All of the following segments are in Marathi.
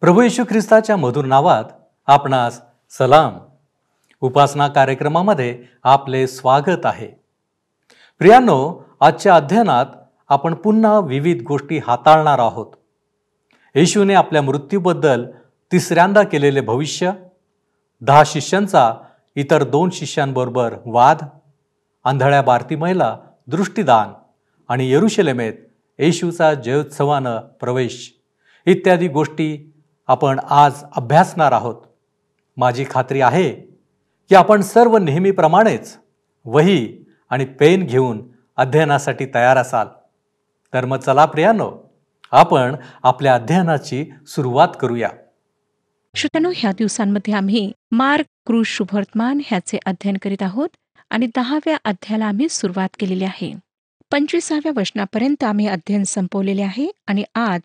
प्रभू येशू ख्रिस्ताच्या मधुर नावात आपणास सलाम. उपासना कार्यक्रमामध्ये आपले स्वागत आहे. प्रियांनो आजच्या अध्ययनात आपण पुन्हा विविध गोष्टी हाताळणार आहोत. येशूने आपल्या मृत्यूबद्दल तिसऱ्यांदा केलेले भविष्य दहा शिष्यांचा इतर दोन शिष्यांबरोबर वाद आंधळ्या बारतीमयला दृष्टीदान आणि येरुशलेमेत येशूचा जयोत्सवानं प्रवेश इत्यादी गोष्टी आपण आज अभ्यासणार आहोत. माझी खात्री आहे की आपण सर्व नेहमीप्रमाणेच वही आणि पेन घेऊन अध्ययनासाठी तयार असाल. तर मग चला प्रियानो आपण आपल्या अध्ययनाची सुरुवात करूया. श्रोत्यानो ह्या दिवसांमध्ये आम्ही मार्क क्रूज शुभवर्तमान ह्याचे अध्ययन करीत आहोत आणि दहाव्या अध्यायाला आम्ही सुरुवात केलेली आहे. पंचवीसाव्या वचनापर्यंत आम्ही अध्ययन संपवलेले आहे आणि आज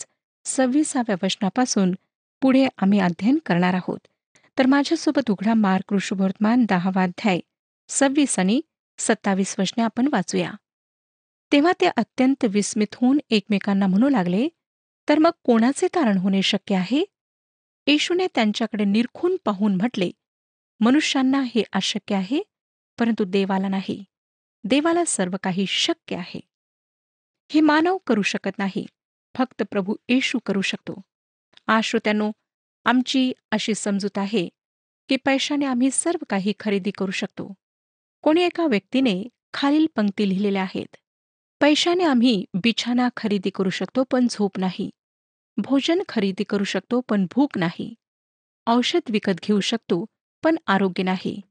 सव्वीसाव्या वचनापासून पुढे आम्ही अध्ययन करणार आहोत. तर माझ्यासोबत उघडा मार्क क्रूज शुभवर्तमान दहावा अध्याय सव्वीस आणि सत्तावीस वचने आपण वाचूया. तेव्हा ते अत्यंत विस्मित होऊन एकमेकांना म्हणू लागले तर मग कोणाचे तारण होणे शक्य आहे? येशूने त्यांच्याकडे निरखून पाहून म्हटले मनुष्यांना हे अशक्य आहे परंतु देवाला नाही. देवाला सर्व काही शक्य आहे. हे मानव करू शकत नाही. फक्त प्रभू येशू करू शकतो. आश्रोत्यानो आमची अशी समजूत आहे की पैशाने आम्ही सर्व काही खरेदी करू शकतो. कोणी एका व्यक्तीने खालील पंक्ती लिहिलेल्या आहेत. पैशाने आम्ही बिछाना खरेदी करू शकतो पण झोप नाही. भोजन खरेदी करू शकतो पण भूक नाही. औषध विकत घेऊ शकतो पण आरोग्य नाही.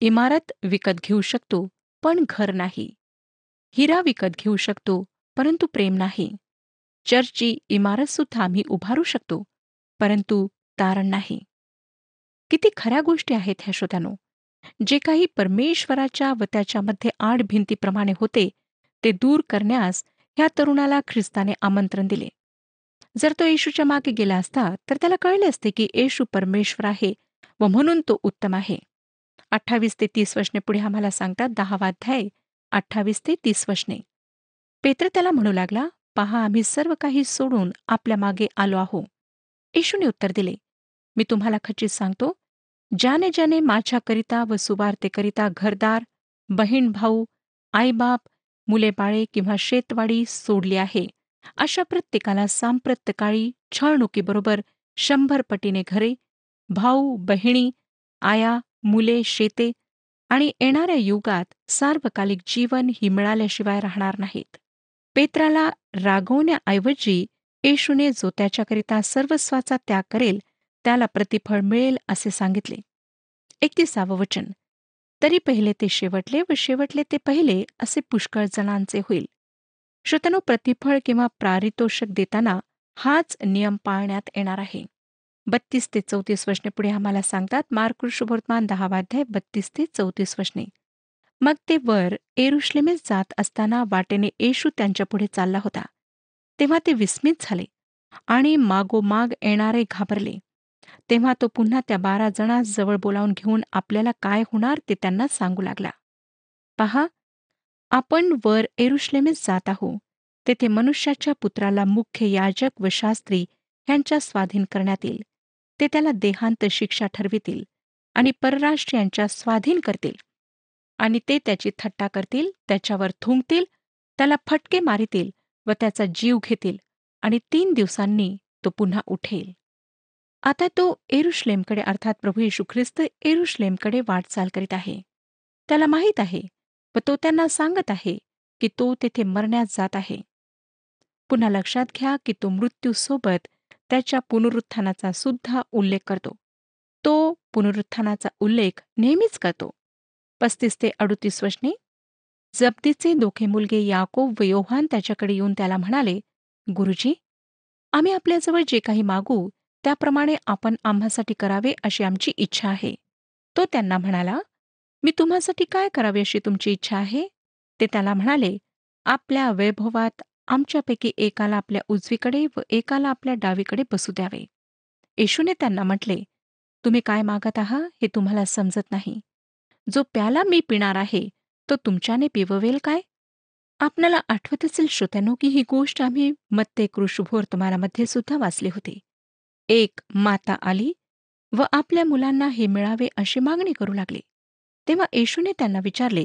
इमारत विकत घेऊ शकतो पण घर नाही. हिरा विकत घेऊ शकतो परंतु प्रेम नाही. चर्चची इमारत सुद्धा आम्ही उभारू शकतो परंतु तारण नाही. किती खऱ्या गोष्टी आहेत ह्या श्रोत्यानो. जे काही परमेश्वराच्या व त्याच्यामध्ये आड भिंतीप्रमाणे होते ते दूर करण्यास ह्या तरुणाला ख्रिस्ताने आमंत्रण दिले. जर तो येशूच्या मागे गेला असता तर त्याला कळले असते की येशू परमेश्वर आहे व म्हणून तो उत्तम आहे. अठ्ठावीस ते तीस वशने पुढे आम्हाला सांगतात दहावाध्याय अठ्ठावीस ते तीस वशने पेत्र त्याला म्हणू लागला पहा आम्ही सर्व काही सोडून आपल्या मागे आलो आहो येशूने उत्तर दिले मी तुम्हाला खचित सांगतो ज्याने ज्याने माझ्याकरिता व सुवार्तेकरिता घरदार बहीण भाऊ आईबाप मुले बाळे किंवा शेतवाडी सोडली आहे अशा प्रत्येकाला सांप्रत्यकाळी छळणुकीबरोबर शंभर पटीने घरे भाऊ बहिणी आया मुले शेते आणि येणाऱ्या युगात सार्वकालिक जीवन ही मिळाल्याशिवाय राहणार नाहीत. पेत्राला रागवण्याऐवजी येशूने जो त्याच्याकरिता सर्वस्वाचा त्याग करेल त्याला प्रतिफळ मिळेल असे सांगितले. एकतीसावं वचन. तरी पहिले ते शेवटले व शेवटले ते पहिले असे पुष्कळ जणांचे होईल. श्रोतनो प्रतिफळ किंवा पारितोषक देताना हाच नियम पाळण्यात येणार आहे. बत्तीस ते चौतीस वचने पुढे आम्हाला सांगतात मार्कृषवर्तमान दहावाध्याय बत्तीस ते चौतीस वचने मग ते वर एरुश्लेमेस जात असताना वाटेने येशू त्यांच्या पुढे चालला होता. तेव्हा ते विस्मित झाले आणि मागोमाग येणारे घाबरले. तेव्हा तो पुन्हा त्या बारा जणांस जवळ बोलावून घेऊन आपल्याला काय होणार ते त्यांना सांगू लागला. पहा आपण वर एरुश्लेमेस जात आहो. तेथे मनुष्याच्या पुत्राला मुख्य याजक व शास्त्री यांच्या स्वाधीन करण्यात येईल. ते त्याला देहांत शिक्षा ठरवितील आणि परराष्ट्रीयांच्या स्वाधीन करतील. आणि ते त्याची थट्टा करतील त्याच्यावर थुंकतील त्याला फटके मारितील व त्याचा जीव घेतील आणि तीन दिवसांनी तो पुन्हा उठेल. आता तो एरुश्लेमकडे अर्थात प्रभू येशू ख्रिस्त एरुश्लेमकडे वाटचाल करीत आहे. त्याला माहीत आहे व तो त्यांना सांगत आहे की तो तेथे मरण्यात जात आहे. पुन्हा लक्षात घ्या की तो मृत्यूसोबत त्याच्या पुनरुत्थानाचा सुद्धा उल्लेख करतो. तो पुनरुत्थानाचा उल्लेख नेहमीच करतो. पस्तीस ते अडुतीस वशने जप्तीचे दोघे मुलगे याकोब व योहान त्याच्याकडे येऊन त्याला म्हणाले गुरुजी आम्ही आपल्याजवळ जे काही मागू त्याप्रमाणे आपण आम्हासाठी करावे अशी आमची इच्छा आहे. तो त्यांना म्हणाला मी तुम्हासाठी काय करावे अशी तुमची इच्छा आहे? ते त्याला म्हणाले आपल्या वैभवात आमच्यापैकी एकाला आपल्या उजवीकडे व एकाला आपल्या डावीकडे बसू द्यावे. येशूने त्यांना म्हटले तुम्ही काय मागत आहात हे तुम्हाला समजत नाही. जो प्याला मी पिणार आहे तो तुमच्याने पिववेल काय? आपल्याला आठवत असेल श्रोत्यानो की ही गोष्ट आम्ही मत्ते कृषुभोर तुम्हाला मध्ये सुद्धा वाचली होती. एक माता आली व आपल्या मुलांना हे मिळावे अशी मागणी करू लागली. तेव्हा येशूने त्यांना विचारले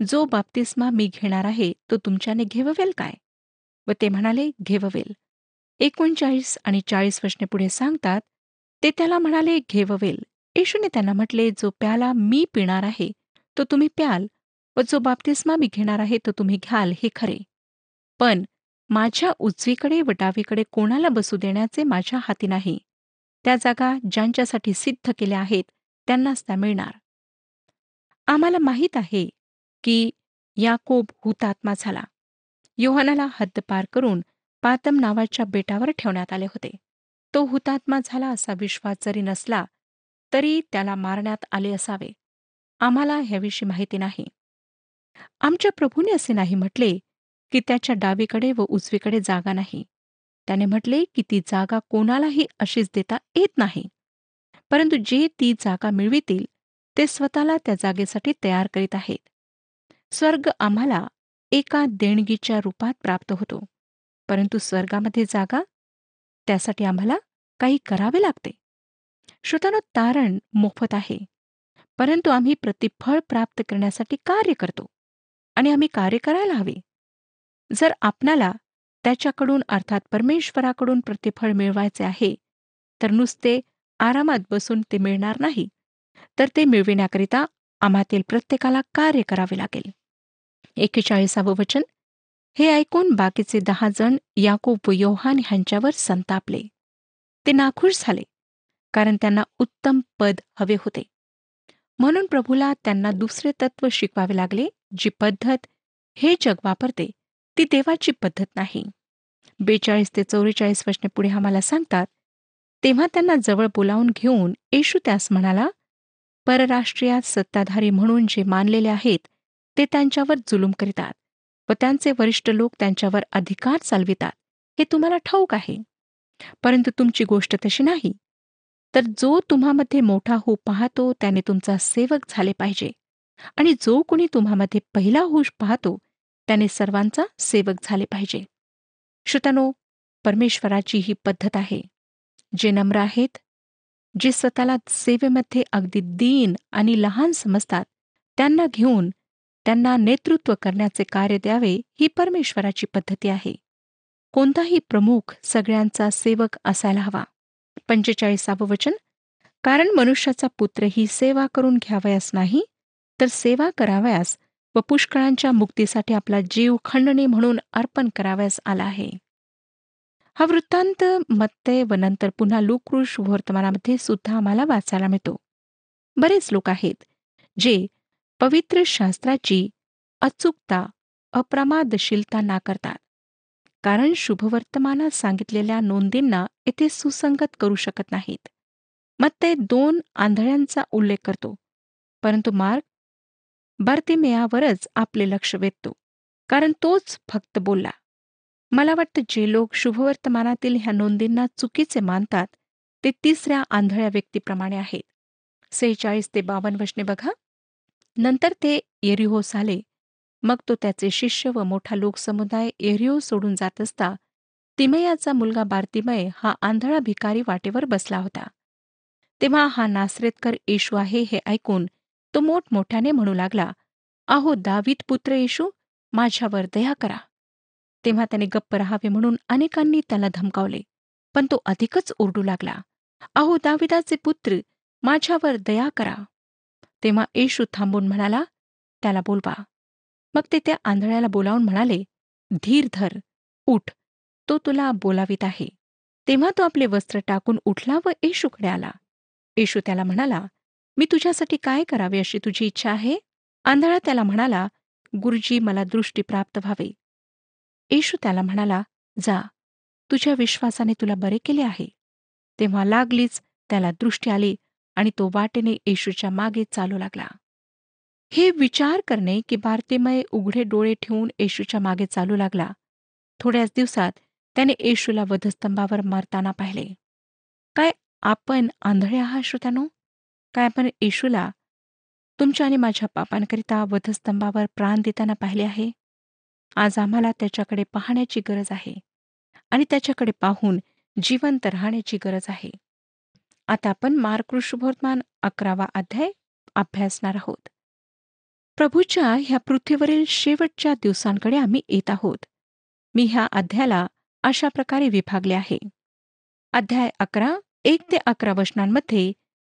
जो बाप्तिस्मा मी घेणार आहे तो तुमच्याने घेववेल काय? व ते म्हणाले घेववेल. एकोणचाळीस आणि चाळीस वर्षने पुढे सांगतात ते त्याला म्हणाले घेववेल. येशूने त्यांना म्हटले जो प्याला मी पिणार आहे तो तुम्ही प्याल व जो बाप्तिस्मा मी घेणार आहे तो तुम्ही घ्याल हे खरे. पण माझ्या उजवीकडे व डावीकडे कोणाला बसू देण्याचे माझ्या हाती नाही. त्या जागा ज्यांच्यासाठी सिद्ध केल्या आहेत त्यांनाच त्या मिळणार. आम्हाला माहीत आहे की याकोब हुतात्मा झाला. योहानाला हद्द पार करून पातम नावाच्या बेटावर ठेवण्यात आले होते. तो हुतात्मा झाला असा विश्वास जरी नसला तरी त्याला मारण्यात आले असावे. आम्हाला ह्याविषयी माहिती नाही. आमच्या प्रभूने असे नाही म्हटले की त्याच्या डावीकडे व उजवीकडे जागा नाही. त्याने म्हटले की ती जागा कोणालाही अशीच देता येत नाही. परंतु जे ती जागा मिळवितील ते स्वतःला त्या जागेसाठी तयार करीत आहेत. स्वर्ग आम्हाला एका देणगीच्या रूपात प्राप्त होतो. परंतु स्वर्गामध्ये जागा? त्यासाठी आम्हाला काही करावे लागते. श्रोतानो तारण मोफत आहे. परंतु आम्ही प्रतिफळ प्राप्त करण्यासाठी कार्य करतो आणि आम्ही कार्य करायला हवे. जर आपणाला त्याच्याकडून अर्थात परमेश्वराकडून प्रतिफळ मिळवायचे आहे तर नुसते आरामात बसून ते मिळणार नाही तर ते मिळविण्याकरिता आम्हातील प्रत्येकाला कार्य करावे लागेल. एकेचाळीसावं वचन हे ऐकून बाकीचे दहा जण याकूब व योहान ह्यांच्यावर संतापले. ते नाखुश झाले. कारण त्यांना उत्तम पद हवे होते. म्हणून प्रभूला त्यांना दुसरे तत्व शिकवावे लागले जी पद्धत हे जग वापरते ती देवाची पद्धत नाही. बेचाळीस ते चौवेचाळीस वर्षने पुढे आम्हाला सांगतात तेव्हा त्यांना जवळ बोलावून घेऊन येशू त्यास म्हणाला परराष्ट्रीयात सत्ताधारी म्हणून जे मानलेले आहेत ते त्यांच्यावर जुलूम करीतात व त्यांचे वरिष्ठ लोक त्यांच्यावर अधिकार चालवितात. हे तुम्हाला ठाऊक आहे. परंतु तुमची गोष्ट तशी नाही. तर जो तुम्हामध्ये मोठा होऊ पाहतो त्याने तुमचा सेवक झाले पाहिजे. आणि जो कोणी तुम्हामध्ये पहिला होऊ पाहतो त्याने सर्वांचा सेवक झाले पाहिजे. श्रोतानो परमेश्वराची ही पद्धत आहे जे नम्र आहेत जे स्वतःला सेवेमध्ये अगदी दीन आणि लहान समजतात त्यांना घेऊन त्यांना नेतृत्व करण्याचे कार्य द्यावे ही परमेश्वराची पद्धती आहे. कोणताही प्रमुख सगळ्यांचा सेवक असायला हवा. पंचेचाळीसावं वचन कारण मनुष्याचा पुत्र ही सेवा करून घ्यावयास नाही तर सेवा करावयास व पुष्कळांच्या मुक्तीसाठी आपला जीव खंडणी म्हणून अर्पण करावयास आला आहे. हा वृत्तांत मत्ते व नंतर पुन्हा लुकृष वर्तमानामध्ये सुद्धा आम्हाला वाचायला मिळतो. बरेच लोक आहेत जे पवित्र शास्त्राची अचूकता अप्रमादशीलता नाकारतात. कारण शुभवर्तमानात सांगितलेल्या नोंदींना येथे सुसंगत करू शकत नाहीत. मग ते दोन आंधळ्यांचा उल्लेख करतो. परंतु मार्ग बर्तिमेयावरच आपले लक्ष वेधतो. कारण तोच फक्त बोलला मला वाटतं जे लोक शुभवर्तमानातील ह्या नोंदींना चुकीचे मानतात ते तिसऱ्या आंधळ्या व्यक्तीप्रमाणे आहेत. सेहेचाळीस ते बावन्न वशने बघा. नंतर ते एरिहोस आले मग तो त्याचे शिष्य व मोठा लोकसमुदाय एरिओ सोडून जात असता तिमयाचा मुलगा बार्तिमय हा आंधळा भिकारी वाटेवर बसला होता. तेव्हा हा नासरेतकर येशू आहे हे ऐकून तो मोठमोठ्याने म्हणू लागला आहो दावीत पुत्र येशू माझ्यावर दया करा. तेव्हा त्याने गप्प राहावे म्हणून अनेकांनी त्याला धमकावले पण तो अधिकच ओरडू लागला अहो दाविदाचे पुत्र माझ्यावर दया करा. तेव्हा येशू थांबून म्हणाला त्याला बोलवा. मग ते त्या आंधळ्याला बोलावून म्हणाले धीर धर उठ. तो तुला बोलावित आहे. तेव्हा तो आपले वस्त्र टाकून उठला व येशूकडे आला. येशू त्याला म्हणाला मी तुझ्यासाठी काय करावे अशी तुझी इच्छा आहे? आंधळा त्याला म्हणाला गुरुजी मला दृष्टी प्राप्त व्हावे. येशू त्याला म्हणाला जा. तुझ्या विश्वासाने तुला बरे केले आहे. तेव्हा लागलीच त्याला दृष्टी आली आणि तो वाटेने येशूच्या मागे चालू लागला. हे विचार करणे की भारतीमय उघडे डोळे ठेवून येशूच्या मागे चालू लागला. थोड्याच दिवसात त्याने येशूला वधस्तंभावर मरताना पाहिले. काय आपण आंधळे आहात श्रोत्यानो? काय आपण येशूला तुमच्या आणि माझ्या पापांकरिता वधस्तंभावर प्राण देताना पाहिले आहे? आज आम्हाला त्याच्याकडे पाहण्याची गरज आहे आणि त्याच्याकडे पाहून जिवंत राहण्याची गरज आहे. आता आपण मार्क अकरावा अध्याय अभ्यासणार आहोत. प्रभूच्या ह्या पृथ्वीवरील शेवटच्या दिवसांकडे आम्ही येत आहोत. मी ह्या अध्यायाला अशा प्रकारे विभागले आहे. अध्याय अकरा एक ते अकरा वचनांमध्ये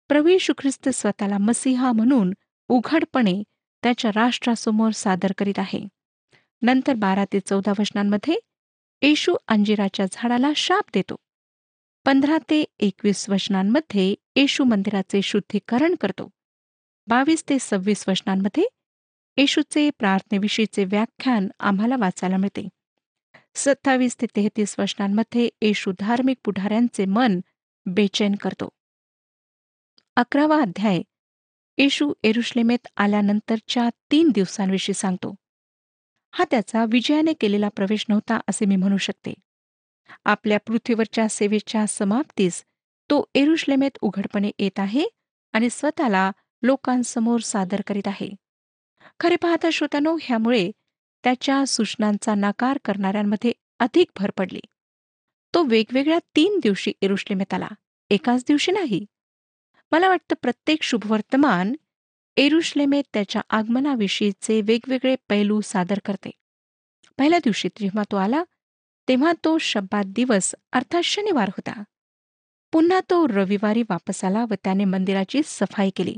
प्रवी ख्रिस्त स्वतःला मसिहा म्हणून उघडपणे त्याच्या राष्ट्रासमोर सादर करीत आहे. नंतर बारा ते चौदा वचनांमध्ये येशू अंजिराच्या झाडाला शाप देतो. पंधरा ते एकवीस वचनांमध्ये येशू मंदिराचे शुद्धीकरण करतो. बावीस ते सव्वीस वचनांमध्ये येशूचे प्रार्थनेविषयीचे व्याख्यान आम्हाला वाचायला मिळते. सत्तावीस ते तेहतीस वर्षांमध्ये येशू धार्मिक पुढाऱ्यांचे मन बेचैन करतो. अकरावा अध्याय. येशू एरुश्लेमेत आल्यानंतरच्या तीन दिवसांविषयी सांगतो. हा त्याचा विजयाने केलेला प्रवेश नव्हता असे मी म्हणू शकते. आपल्या पृथ्वीवरच्या सेवेच्या समाप्तीस तो एरुश्लेमेत उघडपणे येत आहे आणि स्वतःला लोकांसमोर सादर करीत आहे. खरे पाहता श्रोत्यानो ह्यामुळे त्याच्या सूचनांचा नाकार करणाऱ्यांमध्ये अधिक भर पडली. तो वेगवेगळ्या तीन दिवशी एरुश्लेमेत आला. एकाच दिवशी नाही. मला वाटतं प्रत्येक शुभवर्तमान एरुश्लेमेत त्याच्या आगमनाविषयीचे वेगवेगळे पैलू सादर करते. पहिल्या दिवशी जेव्हा तो आला तेव्हा तो शब्दात दिवस अर्थात शनिवार होता. पुन्हा तो रविवारी वापस आला व त्याने मंदिराची सफाई केली.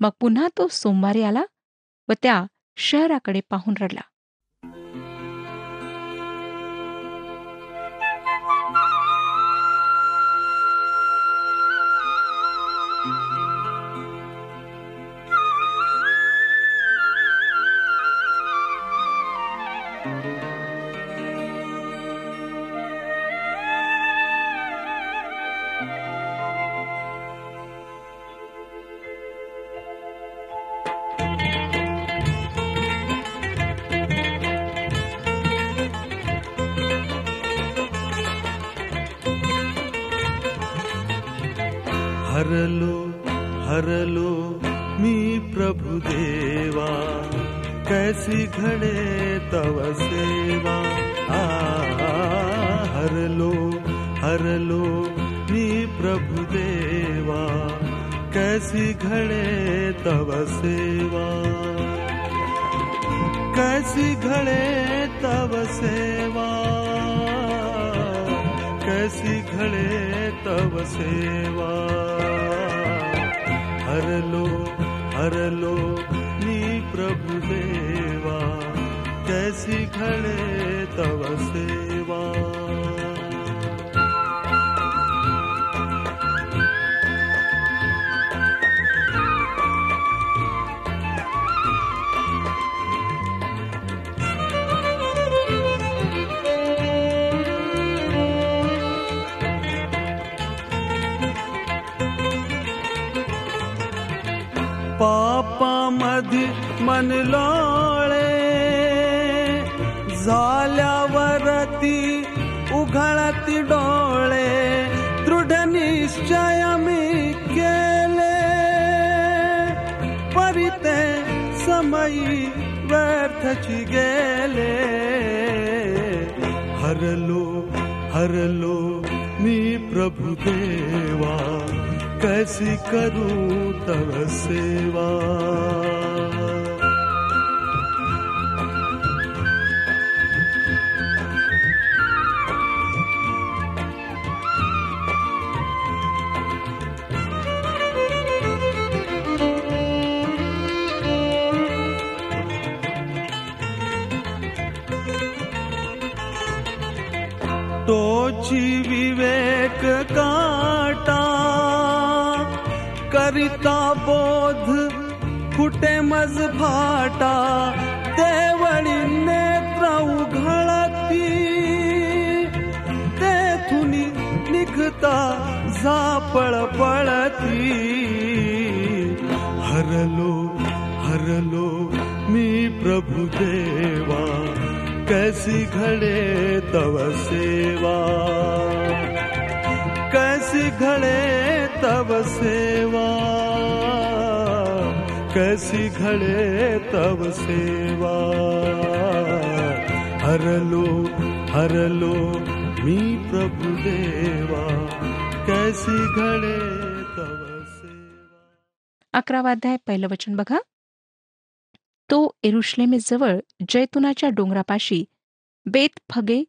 मग पुन्हा तो सोमवारी आला व त्या शहराकडे पाहून रडला. कैसी तव सेवा. हरलो हरलो मी प्रभु देवा. कैसी घडे तव सेवा. मन लोळे झाल्यावरती उघडती डोळे दृढ निश्चय मी केले. परिते समयी व्यर्थची गेले. हरलो हरलो मी प्रभु देवा कैसी करूं तव सेवा? करिता बोध कुठे मज फाटा देवळी नेत्र उघळती तेथून निघता झापळ पळती. हरलो हरलो मी प्रभु देवा कैसी घडे तव सेवा. कैसी घडे तव सेवा. कैसी घडे तब सेवा। हरलो हरलो मी प्रभु देवा। कैसी घडे तव सेवा। अकरावाध्याय पहिलं वचन बघा. तो एरुश्लेमेजवळ जैतुनाच्या डोंगरापाशी बेत फगे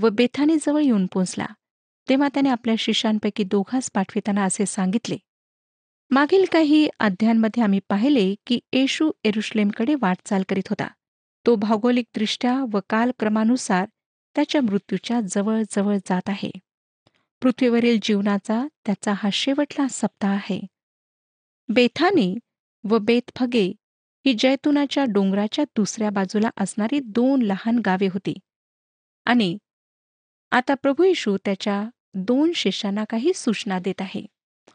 व बेथानेजवळ येऊन पोचला तेव्हा त्याने आपल्या शिष्यांपैकी दोघांस पाठविताना असे सांगितले मागील काही अध्यायांमध्ये आम्ही पाहिले की येशू एरुश्लेमकडे वाटचाल करीत होता. तो भौगोलिकदृष्ट्या व कालक्रमानुसार त्याच्या मृत्यूच्या जवळजवळ जात आहे. पृथ्वीवरील जीवनाचा त्याचा हा शेवटला सप्ताह आहे. बेथानी व बेतफगे ही जैतुनाच्या डोंगराच्या दुसऱ्या बाजूला असणारी दोन लहान गावे होती. आणि आता प्रभू येशू त्याच्या दोन शिष्यांना काही सूचना देत आहे.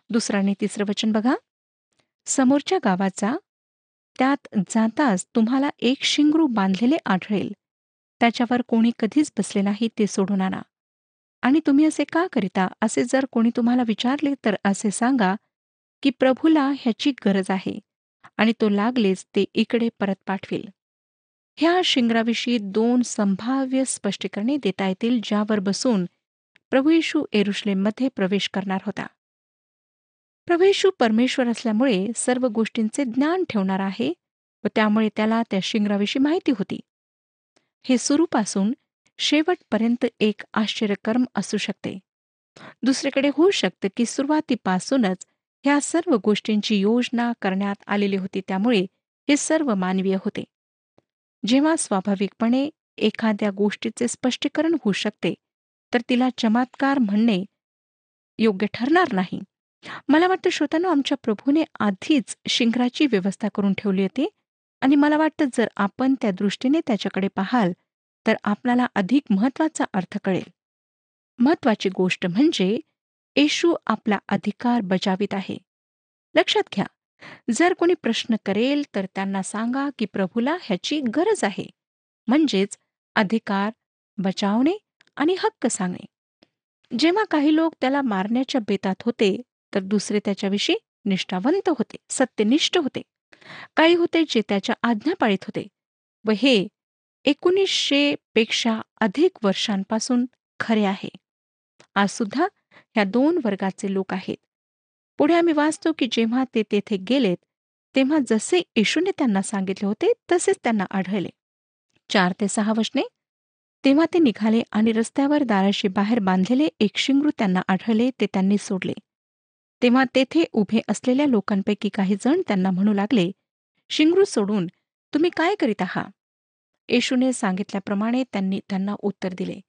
दुसरं आणि तिसरं वचन बघा. समोरच्या गावाचा त्यात जाताच तुम्हाला एक शिंगरू बांधलेले आढळेल. त्याच्यावर कोणी कधीच बसले नाही ते सोडून आणा. आणि तुम्ही असे का करिता? असे जर कोणी तुम्हाला विचारले तर असे सांगा की प्रभूला ह्याची गरज आहे आणि तो लागलेच ते इकडे परत पाठवेल. ह्या शिंगराविषयी दोन संभाव्य स्पष्टीकरणे देता येतील ज्यावर बसून प्रभू येशू एरुश्लेममध्ये प्रवेश करणार होता. प्रभेशू परमेश्वर असल्यामुळे सर्व गोष्टींचे ज्ञान ठेवणार आहे व त्यामुळे त्याला त्या शिंगराविषयी माहिती होती. हे सुरूपासून शेवटपर्यंत एक आश्चर्यकर्म असू शकते. दुसरीकडे होऊ शकतं की सुरुवातीपासूनच ह्या सर्व गोष्टींची योजना करण्यात आलेली होती त्यामुळे हे सर्व मानवीय होते. जेव्हा स्वाभाविकपणे एखाद्या गोष्टीचे स्पष्टीकरण होऊ शकते तर तिला चमत्कार म्हणणे योग्य ठरणार नाही. मला वाटतं श्रोतांनो आमच्या प्रभूने आधीच शिंगराची व्यवस्था करून ठेवली होती. आणि मला वाटतं जर आपण त्या दृष्टीने त्याच्याकडे पाहाल तर आपल्याला अधिक महत्त्वाचा अर्थ कळेल. महत्वाची गोष्ट म्हणजे येशू आपला अधिकार बजावित आहे. लक्षात घ्या जर कोणी प्रश्न करेल तर त्यांना सांगा की प्रभूला ह्याची गरज आहे. म्हणजेच अधिकार बचावणे आणि हक्क सांगणे. जेव्हा काही लोक त्याला मारण्याच्या बेतात होते तर दुसरे त्याच्याविषयी निष्ठावंत होते सत्यनिष्ठ होते. काही होते जे त्याच्या आज्ञा पाळीत होते. व हे एकोणीसशे पेक्षा अधिक वर्षांपासून खरे आहे. आज सुद्धा ह्या दोन वर्गाचे लोक आहेत. पुढे आम्ही वाचतो की जेव्हा ते तेथे गेलेत तेव्हा जसे येशूने त्यांना सांगितले होते तसेच त्यांना आढळले. चार ते सहा वचने. तेव्हा ते निघाले आणि रस्त्यावर दाराशी बाहेर बांधलेले एक शिंगरू त्यांना आढळले ते त्यांनी सोडले. तेव्हा तेथे उभे असलेल्या लोकांपैकी काही जण त्यांना म्हणू लागले शिंगरू सोडून तुम्ही काय करीत आहात? येशूने सांगितल्याप्रमाणे त्यांनी त्यांना उत्तर दिले.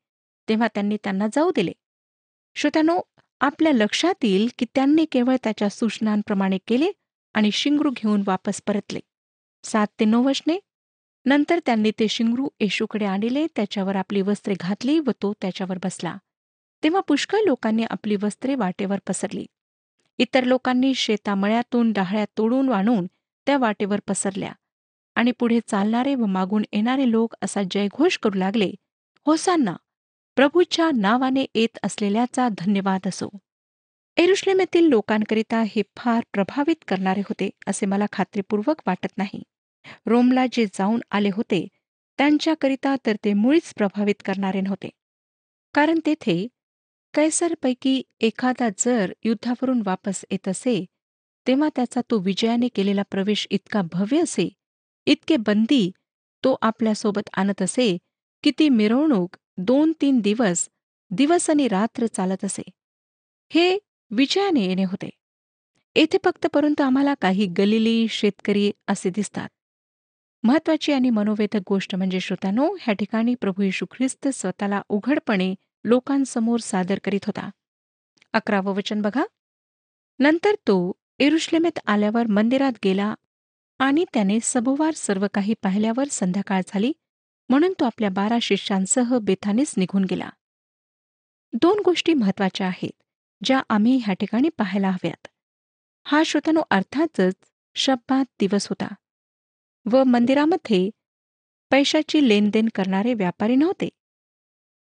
तेव्हा त्यांनी त्यांना जाऊ दिले. श्रोत्यानो आपल्या लक्षात येईल की त्यांनी केवळ त्याच्या सूचनांप्रमाणे केले आणि शिंगरू घेऊन वापस परतले. सात ते नऊ वचने नंतर त्यांनी ते शिंगरू येशूकडे आणले त्याच्यावर आपली वस्त्रे घातली व तो त्याच्यावर बसला. तेव्हा पुष्कळ लोकांनी आपली वस्त्रे वाटेवर पसरली. इतर लोकांनी शेतामळ्यातून डाहळ्या तोडून वाणून त्या वाटेवर पसरल्या. आणि पुढे चालणारे व मागून येणारे लोक असा जयघोष करू लागले होसांना प्रभूच्या नावाने येत असलेल्याचा धन्यवाद असो. एरुश्लेमेतील लोकांकरिता हे फार प्रभावित करणारे होते असे मला खात्रीपूर्वक वाटत नाही. रोमला जे जाऊन आले होते त्यांच्याकरिता तर ते मुळीच प्रभावित करणारे नव्हते. कारण तेथे कैसरपैकी एखादा जर युद्धावरून वापस येत असे तेव्हा त्याचा तो विजयाने केलेला प्रवेश इतका भव्य असे इतके बंदी तो आपल्यासोबत आणत असे की ती मिरवणूक दोन तीन दिवस दिवस आणि रात्र चालत असे. हे विजयाने येणे होते. येथे फक्त परंतु आम्हाला काही गलिली शेतकरी असे दिसतात. महत्वाची आणि मनोवेधक गोष्ट म्हणजे श्रोतानो ह्या ठिकाणी प्रभू येशू ख्रिस्त स्वतःला उघडपणे लोकांसमोर सादर करीत होता. अकरावं वचन बघा. नंतर तो एरुश्लेमेत आल्यावर मंदिरात गेला आणि त्याने सभोवार सर्व काही पाहिल्यावर संध्याकाळ झाली म्हणून तो आपल्या बारा शिष्यांसह बेथानेच निघून गेला. दोन गोष्टी महत्त्वाच्या आहेत ज्या आम्ही ह्या ठिकाणी पाहायला हव्यात. हा श्रोतानो अर्थातच शब्दात दिवस होता व मंदिरामध्ये पैशाची लेनदेन करणारे व्यापारी नव्हते.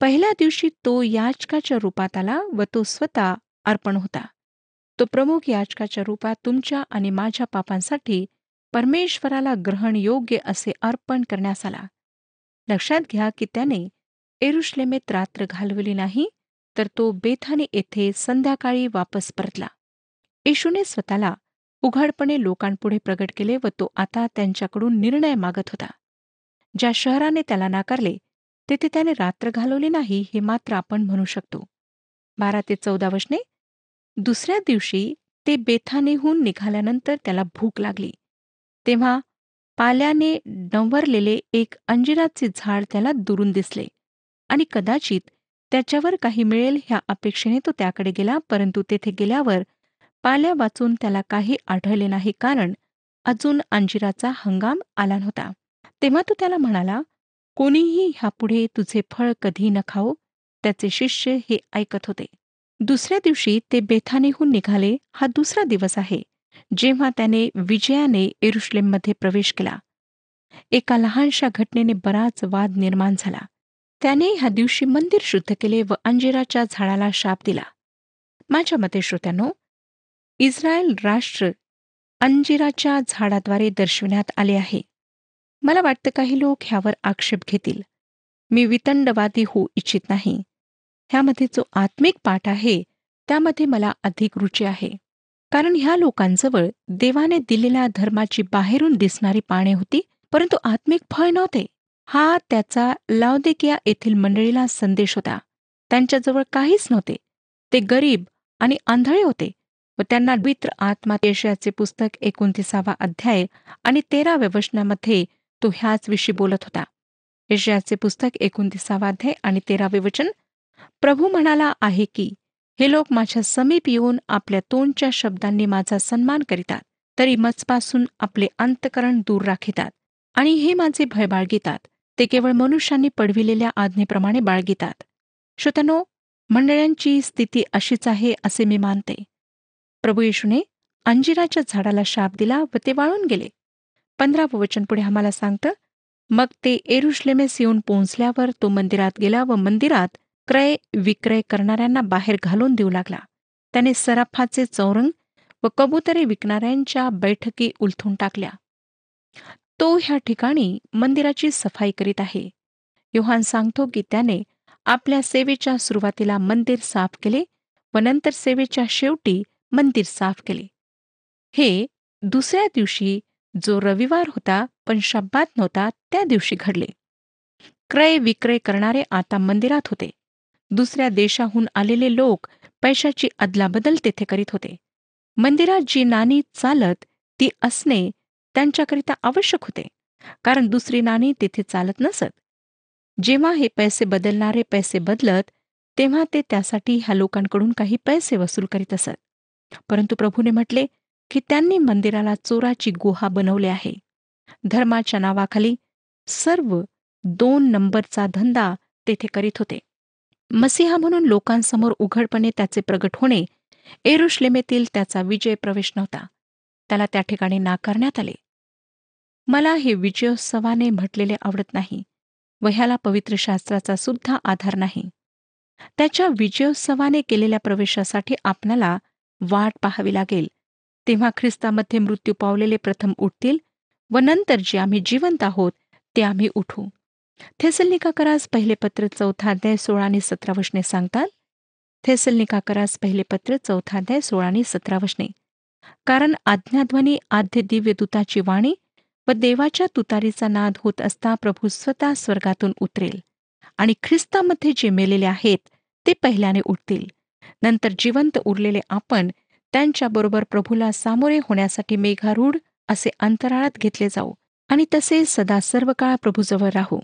पहिल्या दिवशी तो याचकाच्या रूपात आला व तो स्वतः अर्पण होता. तो प्रमुख याचकाच्या रूपात तुमच्या आणि माझ्या पापांसाठी परमेश्वराला ग्रहण योग्य असे अर्पण करण्यास आला. लक्षात घ्या की त्याने एरुश्लेमेत रात्र घालवली नाही तर तो बेथाने येथे संध्याकाळी वापस परतला. येशूने स्वतःला उघडपणे लोकांपुढे प्रगट केले व तो आता त्यांच्याकडून निर्णय मागत होता. ज्या शहराने त्याला नाकारले तेथे त्याने रात्र घालवली नाही हे मात्र आपण म्हणू शकतो. बारा ते चौदा वशने दुसऱ्या दिवशी ते बेथानेहून निघाल्यानंतर त्याला भूक लागली. तेव्हा पाल्याने डंवरलेले एक अंजिराचे झाड त्याला दुरून दिसले आणि कदाचित त्याच्यावर काही मिळेल ह्या अपेक्षेने तो त्याकडे गेला परंतु तेथे गेल्यावर पाल्या वाचून त्याला काही आढळले नाही कारण अजून अंजिराचा हंगाम आला नव्हता. तेव्हा तो त्याला म्हणाला कोणीही ह्यापुढे तुझे फळ कधी न खाओ त्याचे शिष्य हे ऐकत होते. दुसऱ्या दिवशी ते बेथानेहून निघाले. हा दुसरा दिवस आहे. जेव्हा त्याने विजयाने एरुश्लेममध्ये प्रवेश केला. एका लहानशा घटनेने बराच वाद निर्माण झाला. त्याने ह्या दिवशी मंदिर शुद्ध केले व अंजिराच्या झाडाला शाप दिला. माझ्या मते श्रोत्यानो इस्रायल राष्ट्र अंजिराच्या झाडाद्वारे दर्शविण्यात आले आहे. मला वाटतं काही लोक ह्यावर आक्षेप घेतील. मी वितंडवादी होऊ इच्छित नाही. ह्यामध्ये जो आत्मिक पाठ आहे त्यामध्ये मला अधिक रुची आहे. कारण ह्या लोकांजवळ देवाने दिलेल्या धर्माची बाहेरून दिसणारी पाने होती परंतु आत्मिक फळ नव्हते. हा त्याचा लावदेकिया येथील मंडळीला संदेश होता. त्यांच्याजवळ काहीच नव्हते. ते गरीब आणि आंधळे होते व त्यांना द्वित्र आत्मा यशयाचे पुस्तक एकोणतीसावा अध्याय आणि तेराव्या वचनामध्ये तो ह्याच विषयी बोलत होता. यशयाचे पुस्तक एकोणतीसावाध्याय आणि तेरावे वचन. प्रभू म्हणाला आहे की हे लोक माझ्या समीप येऊन आपल्या तोंडच्या शब्दांनी माझा सन्मान करीतात तरी मजपासून आपले अंतकरण दूर राखितात आणि हे माझे भय बाळगितात. ते केवळ मनुष्यांनी पडविलेल्या आज्ञेप्रमाणे बाळगितात. श्रोतनो मंडळांची स्थिती अशीच आहे असे मी मानते. प्रभू येशूने अंजिराच्या झाडाला शाप दिला व ते वाळून गेले. पंधरावं वचन पुढे आम्हाला सांगतं मग ते एरुश्लेमेस येऊन पोहोचल्यावर तो मंदिरात गेला व मंदिरात क्रय विक्रय करणाऱ्यांना बाहेर घालून देऊ लागला. त्याने सराफाचे चौरंग व कबुतरे विकणाऱ्यांच्या बैठकी उलथून टाकल्या. तो ह्या ठिकाणी मंदिराची सफाई करीत आहे. योहान सांगतो की त्याने आपल्या सेवेच्या सुरुवातीला मंदिर साफ केले व नंतर सेवेच्या शेवटी मंदिर साफ केले. हे दुसऱ्या दिवशी जो रविवार होता पण शब्दात नव्हता त्या दिवशी घडले. क्रय विक्रय करणारे आता मंदिरात होते. दुसऱ्या देशाहून आलेले लोक पैशाची अदलाबदल तेथे करीत होते. मंदिरात जी नाणी चालत ती असणे त्यांच्याकरिता आवश्यक होते कारण दुसरी नाणी तेथे चालत नसत. जेव्हा हे पैसे बदलणारे पैसे बदलत तेव्हा ते त्यासाठी ह्या लोकांकडून काही पैसे वसूल करीत असत. परंतु प्रभूने म्हटले की त्यांनी मंदिराला चोराची गुहा बनवले आहे. धर्माच्या नावाखाली सर्व दोन नंबरचा धंदा तेथे करीत होते. मसिहा म्हणून लोकांसमोर उघडपणे त्याचे प्रगट होणे एरुश्लेमेतील त्याचा विजय प्रवेश नव्हता. त्याला त्या ठिकाणी नाकारण्यात आले. मला हे विजयोत्सवाने म्हटलेले आवडत नाही व ह्याला पवित्र शास्त्राचा सुद्धा आधार नाही. त्याच्या विजयोत्सवाने केलेल्या प्रवेशासाठी आपणाला वाट पाहावी लागेल तेव्हा ख्रिस्तामध्ये मृत्यू पावलेले प्रथम उठतील व नंतर जे आम्ही जिवंत आहोत ते आम्ही उठू. थेसलनिका करास पहिले पत्र चौथा अध्याय सोळा आणि सतरा वशने सांगतात. थेसलनिका करास पहिले पत्र चौथा अध्याय सोळा आणि सतरा वशने कारण आज्ञाध्वनी आद्य दिव्य दूताची वाणी व देवाच्या तुतारीचा नाद होत असता प्रभू स्वतः स्वर्गातून उतरेल आणि ख्रिस्तामध्ये जे मेलेले आहेत ते पहिल्याने उठतील. नंतर जिवंत उरलेले आपण त्यांच्याबरोबर प्रभूला सामोरे होण्यासाठी मेघारूढ असे अंतराळात घेतले जाऊ आणि तसे सदा सर्व काळ प्रभूजवळ राहू.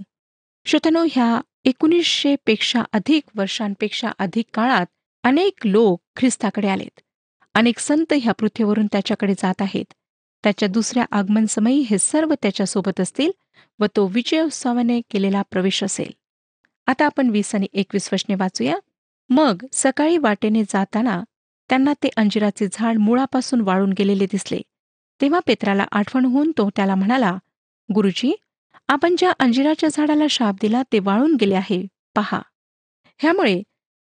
श्रोतनो ह्या एकोणीसशे पेक्षा अधिक वर्षांपेक्षा अधिक काळात अनेक लोक ख्रिस्ताकडे आलेत. अनेक संत ह्या पृथ्वीवरून त्याच्याकडे जात आहेत. त्याच्या दुसऱ्या आगमन समयी हे सर्व त्याच्यासोबत असतील व तो विजयोत्सवाने केलेला प्रवेश असेल. आता आपण वीस आणि एकवीस वशने वाचूया. मग सकाळी वाटेने जाताना त्यांना ते अंजिराचे झाड मुळापासून वाळून गेलेले दिसले. तेव्हा पेत्राला आठवण होऊन तो त्याला म्हणाला गुरुजी आपण ज्या अंजिराच्या झाडाला शाप दिला ते वाळून गेले आहे. पहा. ह्यामुळे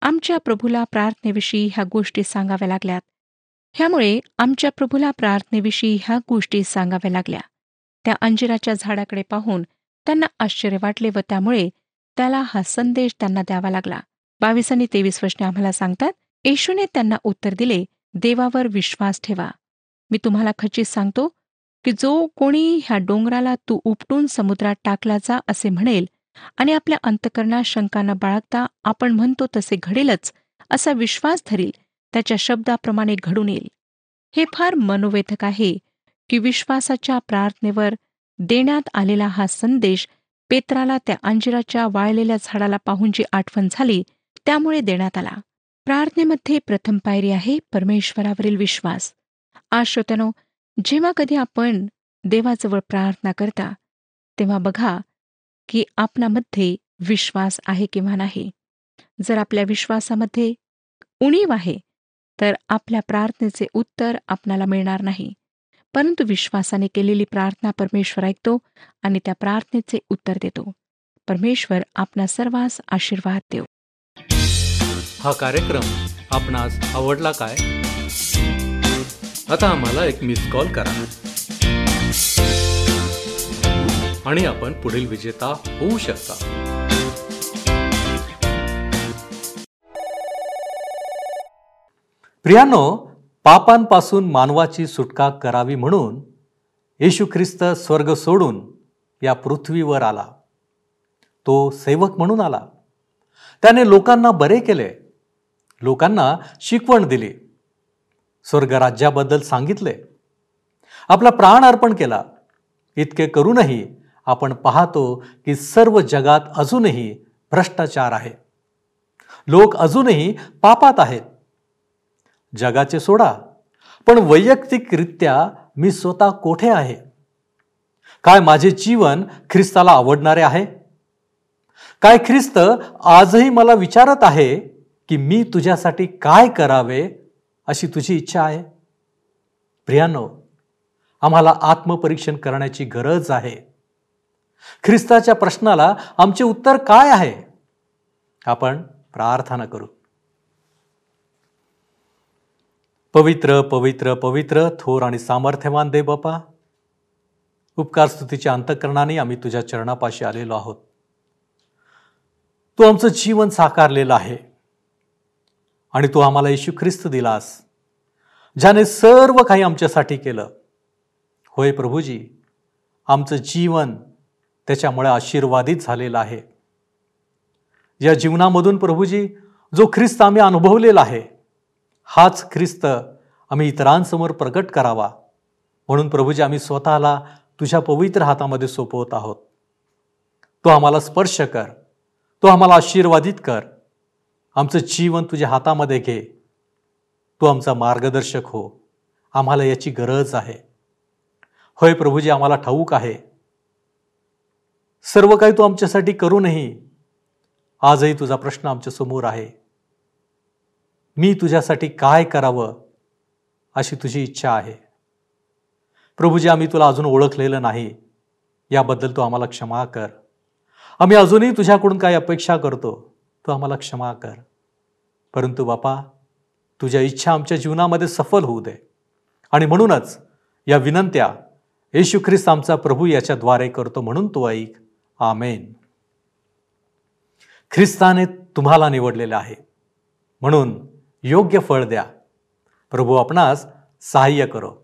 आमच्या प्रभूला प्रार्थनेविषयी ह्या गोष्टी सांगाव्या लागल्यात. ह्यामुळे आमच्या प्रभूला प्रार्थनेविषयी ह्या गोष्टी सांगाव्या लागल्या. त्या अंजिराच्या झाडाकडे पाहून त्यांना आश्चर्य वाटले व त्यामुळे त्याला हा संदेश त्यांना द्यावा लागला. बावीस आणि तेवीस वचने आम्हाला सांगतात येशूने त्यांना उत्तर दिले देवावर विश्वास ठेवा. मी तुम्हाला खचित सांगतो की जो कोणी ह्या डोंगराला तू उपटून समुद्रात टाकला जा असे म्हणेल आणि आपल्या अंतकरणात शंकांना बाळगता आपण म्हणतो तसे घडेलच असा विश्वास धरील त्याच्या शब्दाप्रमाणे घडून येईल. हे फार मनोवेधक आहे की विश्वासाच्या प्रार्थनेवर देण्यात आलेला हा संदेश पेत्राला त्या अंजिराच्या वाळलेल्या झाडाला पाहून जी आठवण झाली त्यामुळे देण्यात आला. प्रार्थनेमध्ये प्रथम पायरी आहे परमेश्वरावरील विश्वास. आज श्रोत्यानो जेव्हा कधी आपण देवाजवळ प्रार्थना करता तेव्हा बघा की आपणामध्ये विश्वास आहे किंवा नाही. जर आपल्या विश्वासामध्ये उणीव आहे तर आपल्या प्रार्थनेचे उत्तर आपणाला मिळणार नाही. परंतु विश्वासाने केलेली प्रार्थना परमेश्वर ऐकतो आणि त्या प्रार्थनेचे उत्तर देतो. परमेश्वर आपणा सर्वांस आशीर्वाद देव. हा कार्यक्रम आपणास आवडला काय? आता आम्हाला एक मिस कॉल करा. आणि आपण पुढील विजेता होऊ शकता. प्रियानो पापांपासून मानवाची सुटका करावी म्हणून येशू ख्रिस्त स्वर्ग सोडून या पृथ्वीवर आला. तो सेवक म्हणून आला. त्याने लोकांना बरे केले. लोकांना शिकवण दिली. स्वर्गराज्याबद्दल सांगितले. आपला प्राण अर्पण केला. इतके करूनही आपण पाहतो की सर्व जगात अजूनही भ्रष्टाचार आहे. लोक अजूनही पापात आहेत. जगाचे सोडा. पण वैयक्तिकरित्या मी स्वतः कोठे आहे? काय माझे जीवन ख्रिस्ताला आवडणारे आहे? काय ख्रिस्त आजही मला विचारत आहे? की मी तुझ्यासाठी काय करावे अशी तुझी इच्छा आहे? प्रियानो आम्हाला आत्मपरीक्षण करण्याची गरज आहे. ख्रिस्ताच्या प्रश्नाला आमचे उत्तर काय आहे? आपण प्रार्थना करू. पवित्र पवित्र पवित्र थोर आणि सामर्थ्यवान दे बापा उपकार स्तुतीच्या अंतकरणाने आम्ही तुझ्या चरणापाशी आलेलो आहोत. तू आमचं जीवन साकारलेलं आहे. आणि तू आम्हाला येशू ख्रिस्त दिलास ज्याने सर्व काही आमच्यासाठी केलं. होय प्रभूजी आमचं जीवन त्याच्यामुळे आशीर्वादित झालेलं आहे. या जीवनामधून प्रभूजी जो ख्रिस्त आम्ही अनुभवलेला आहे हाच ख्रिस्त आम्ही इतरांसमोर प्रकट करावा. म्हणून प्रभूजी आम्ही स्वतःला तुझ्या पवित्र हातामध्ये सोपवत आहोत. तो आम्हाला स्पर्श कर. तो आम्हाला आशीर्वादित कर. आमचं जीवन तुझ्या हातामध्ये घे. तू आमचा मार्गदर्शक हो. आम्हाला याची गरज आहे. होय प्रभूजी आम्हाला ठाऊक आहे. सर्व काही तू आमच्यासाठी करूनही आजही तुझा प्रश्न आमच्यासमोर आहे. मी तुझ्यासाठी काय करावं अशी तुझी इच्छा आहे. प्रभूजी आम्ही तुला अजून ओळखलेलं नाही. याबद्दल तू आम्हाला क्षमा कर. आम्ही अजूनही तुझ्याकडून काय अपेक्षा करतो. तू आम्हाला क्षमा कर. परंतु बापा तुझ्या इच्छा आमच्या जीवनामध्ये सफल होऊ दे. आणि म्हणूनच या विनंत्या येशू ख्रिस्त आमचा प्रभू याच्याद्वारे करतो म्हणून तो ऐक. आमेन. ख्रिस्ताने तुम्हाला निवडलेले आहे. म्हणून योग्य फळ द्या. प्रभू आपणास सहाय्य करो.